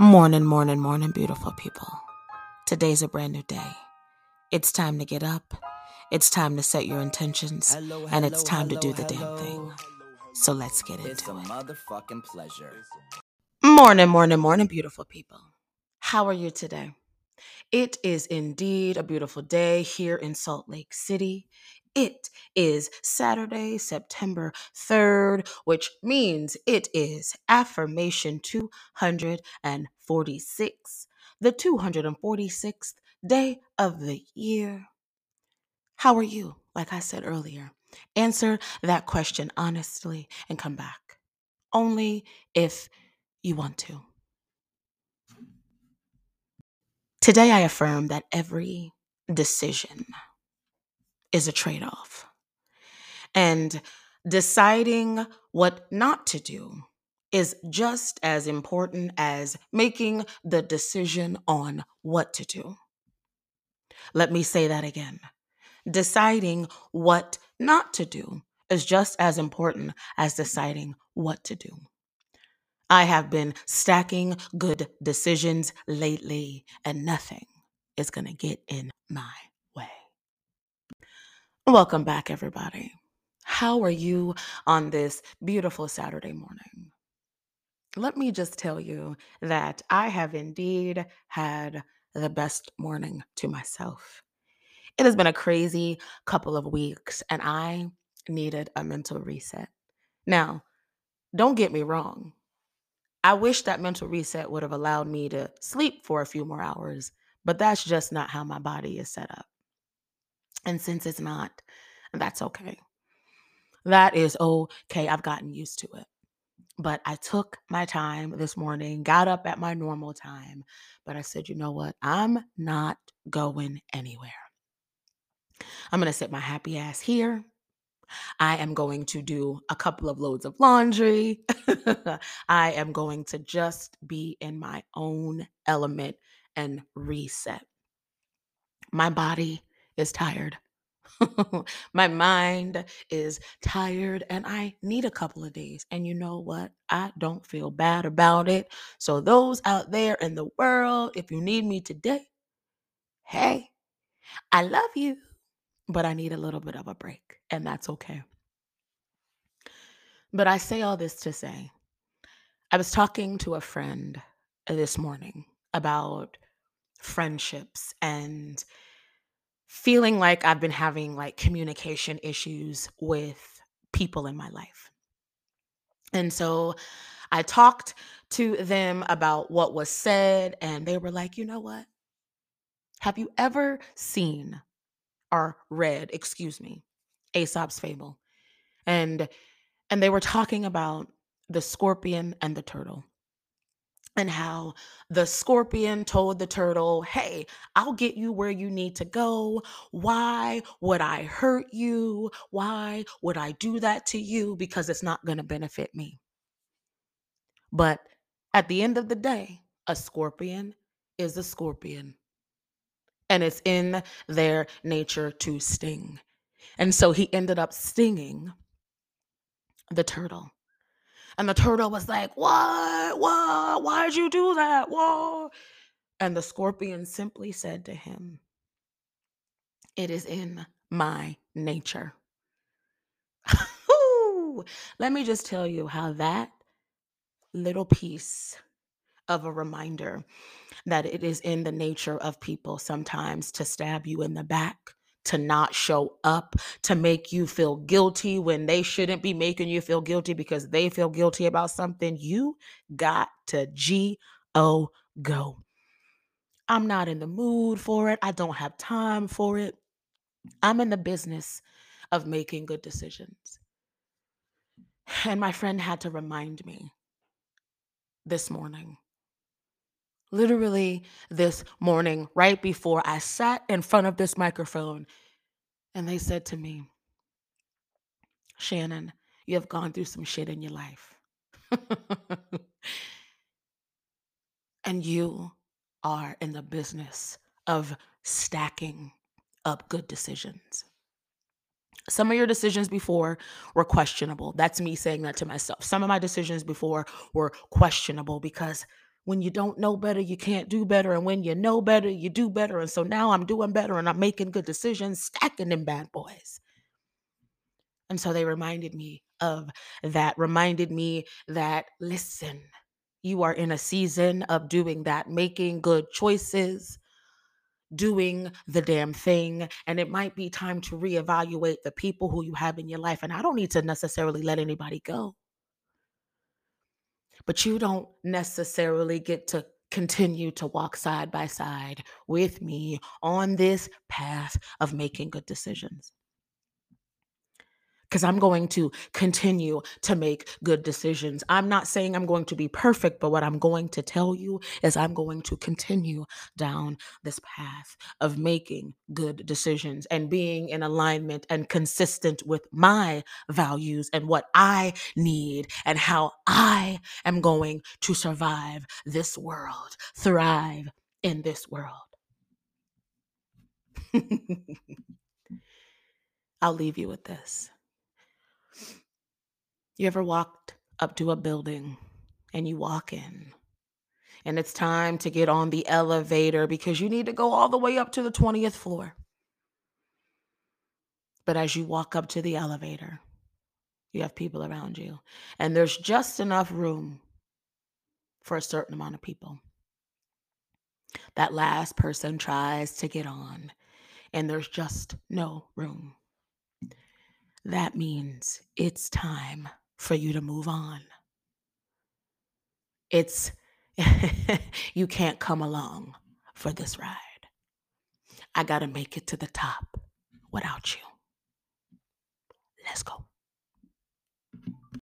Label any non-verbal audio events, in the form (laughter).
Morning, morning, morning, beautiful people. Today's a brand new day. It's time to get up. It's time to set your intentions. Hello, and it's hello, time to do the hello. damn thing. So let's get It's into it. motherfucking pleasure. Morning, morning, morning, beautiful people. How are you today? It is indeed a beautiful day here in Salt Lake City. It is Saturday, September 3rd, which means it is affirmation 246, the 246th day of the year. How are you? Like I said earlier, answer that question honestly and come back. Only if you want to. Today, I affirm that every decision is a trade off. And deciding what not to do is just as important as making the decision on what to do. Let me say that again. Deciding what not to do is just as important as deciding what to do. I have been stacking good decisions lately, and nothing is going to get in my way. Welcome back, everybody. How are you on this beautiful Saturday morning? Let me just tell you that I have indeed had the best morning to myself. It has been a crazy couple of weeks, and I needed a mental reset. Now, don't get me wrong. I wish that mental reset would have allowed me to sleep for a few more hours, but that's just not how my body is set up. And since it's not, that's okay. That is okay. I've gotten used to it. But I took my time this morning, got up at my normal time, but I said, you know what? I'm not going anywhere. I'm going to sit my happy ass here. I am going to do a couple of loads of laundry. (laughs) I am going to just be in my own element and reset. My body is tired. (laughs) my mind is tired and I need a couple of days. And you know what? I don't feel bad about it. So, those out there in the world, if you need me today, hey, I love you, but I need a little bit of a break, and that's okay. But I say all this to say, I was talking to a friend uh, this morning about friendships and feeling like I've been having like communication issues with people in my life. And so I talked to them about what was said, and they were like, you know what? Have you ever seen or read, excuse me, Aesop's Fable? And and they were talking about the scorpion and the turtle and how the scorpion told the turtle, Hey, I'll get you where you need to go. Why would I hurt you? Why would I do that to you? Because it's not going to benefit me. But at the end of the day, a scorpion is a scorpion, and it's in their nature to sting. And so he ended up stinging the turtle. And the turtle was like, What? What? Why'd you do that? What? And the scorpion simply said to him, It is in my nature. (laughs) Let me just tell you how that little piece of a reminder that it is in the nature of people sometimes to stab you in the back, to not show up, to make you feel guilty when they shouldn't be making you feel guilty because they feel guilty about something. You got to G O go. I'm not in the mood for it. I don't have time for it. I'm in the business of making good decisions. And my friend had to remind me this morning literally this morning, right before I sat in front of this microphone, and they said to me, Shannon, you have gone through some shit in your life. (laughs) and you are in the business of stacking up good decisions. Some of your decisions before were questionable. That's me saying that to myself. Some of my decisions before were questionable because When you don't know better, you can't do better. And when you know better, you do better. And so now I'm doing better and I'm making good decisions, stacking them bad boys. And so they reminded me of that, reminded me that, listen, you are in a season of doing that, making good choices, doing the damn thing. And it might be time to reevaluate the people who you have in your life. And I don't need to necessarily let anybody go but you don't necessarily get to continue to walk side by side with me on this path of making good decisions because I'm going to continue to make good decisions. I'm not saying I'm going to be perfect, but what I'm going to tell you is I'm going to continue down this path of making good decisions and being in alignment and consistent with my values and what I need and how I am going to survive this world, thrive in this world. (laughs) I'll leave you with this. You ever walked up to a building and you walk in and it's time to get on the elevator because you need to go all the way up to the 20th floor? But as you walk up to the elevator, you have people around you, and there's just enough room for a certain amount of people. That last person tries to get on, and there's just no room. That means it's time for you to move on. It's, (laughs) you can't come along for this ride. I got to make it to the top without you. Let's go.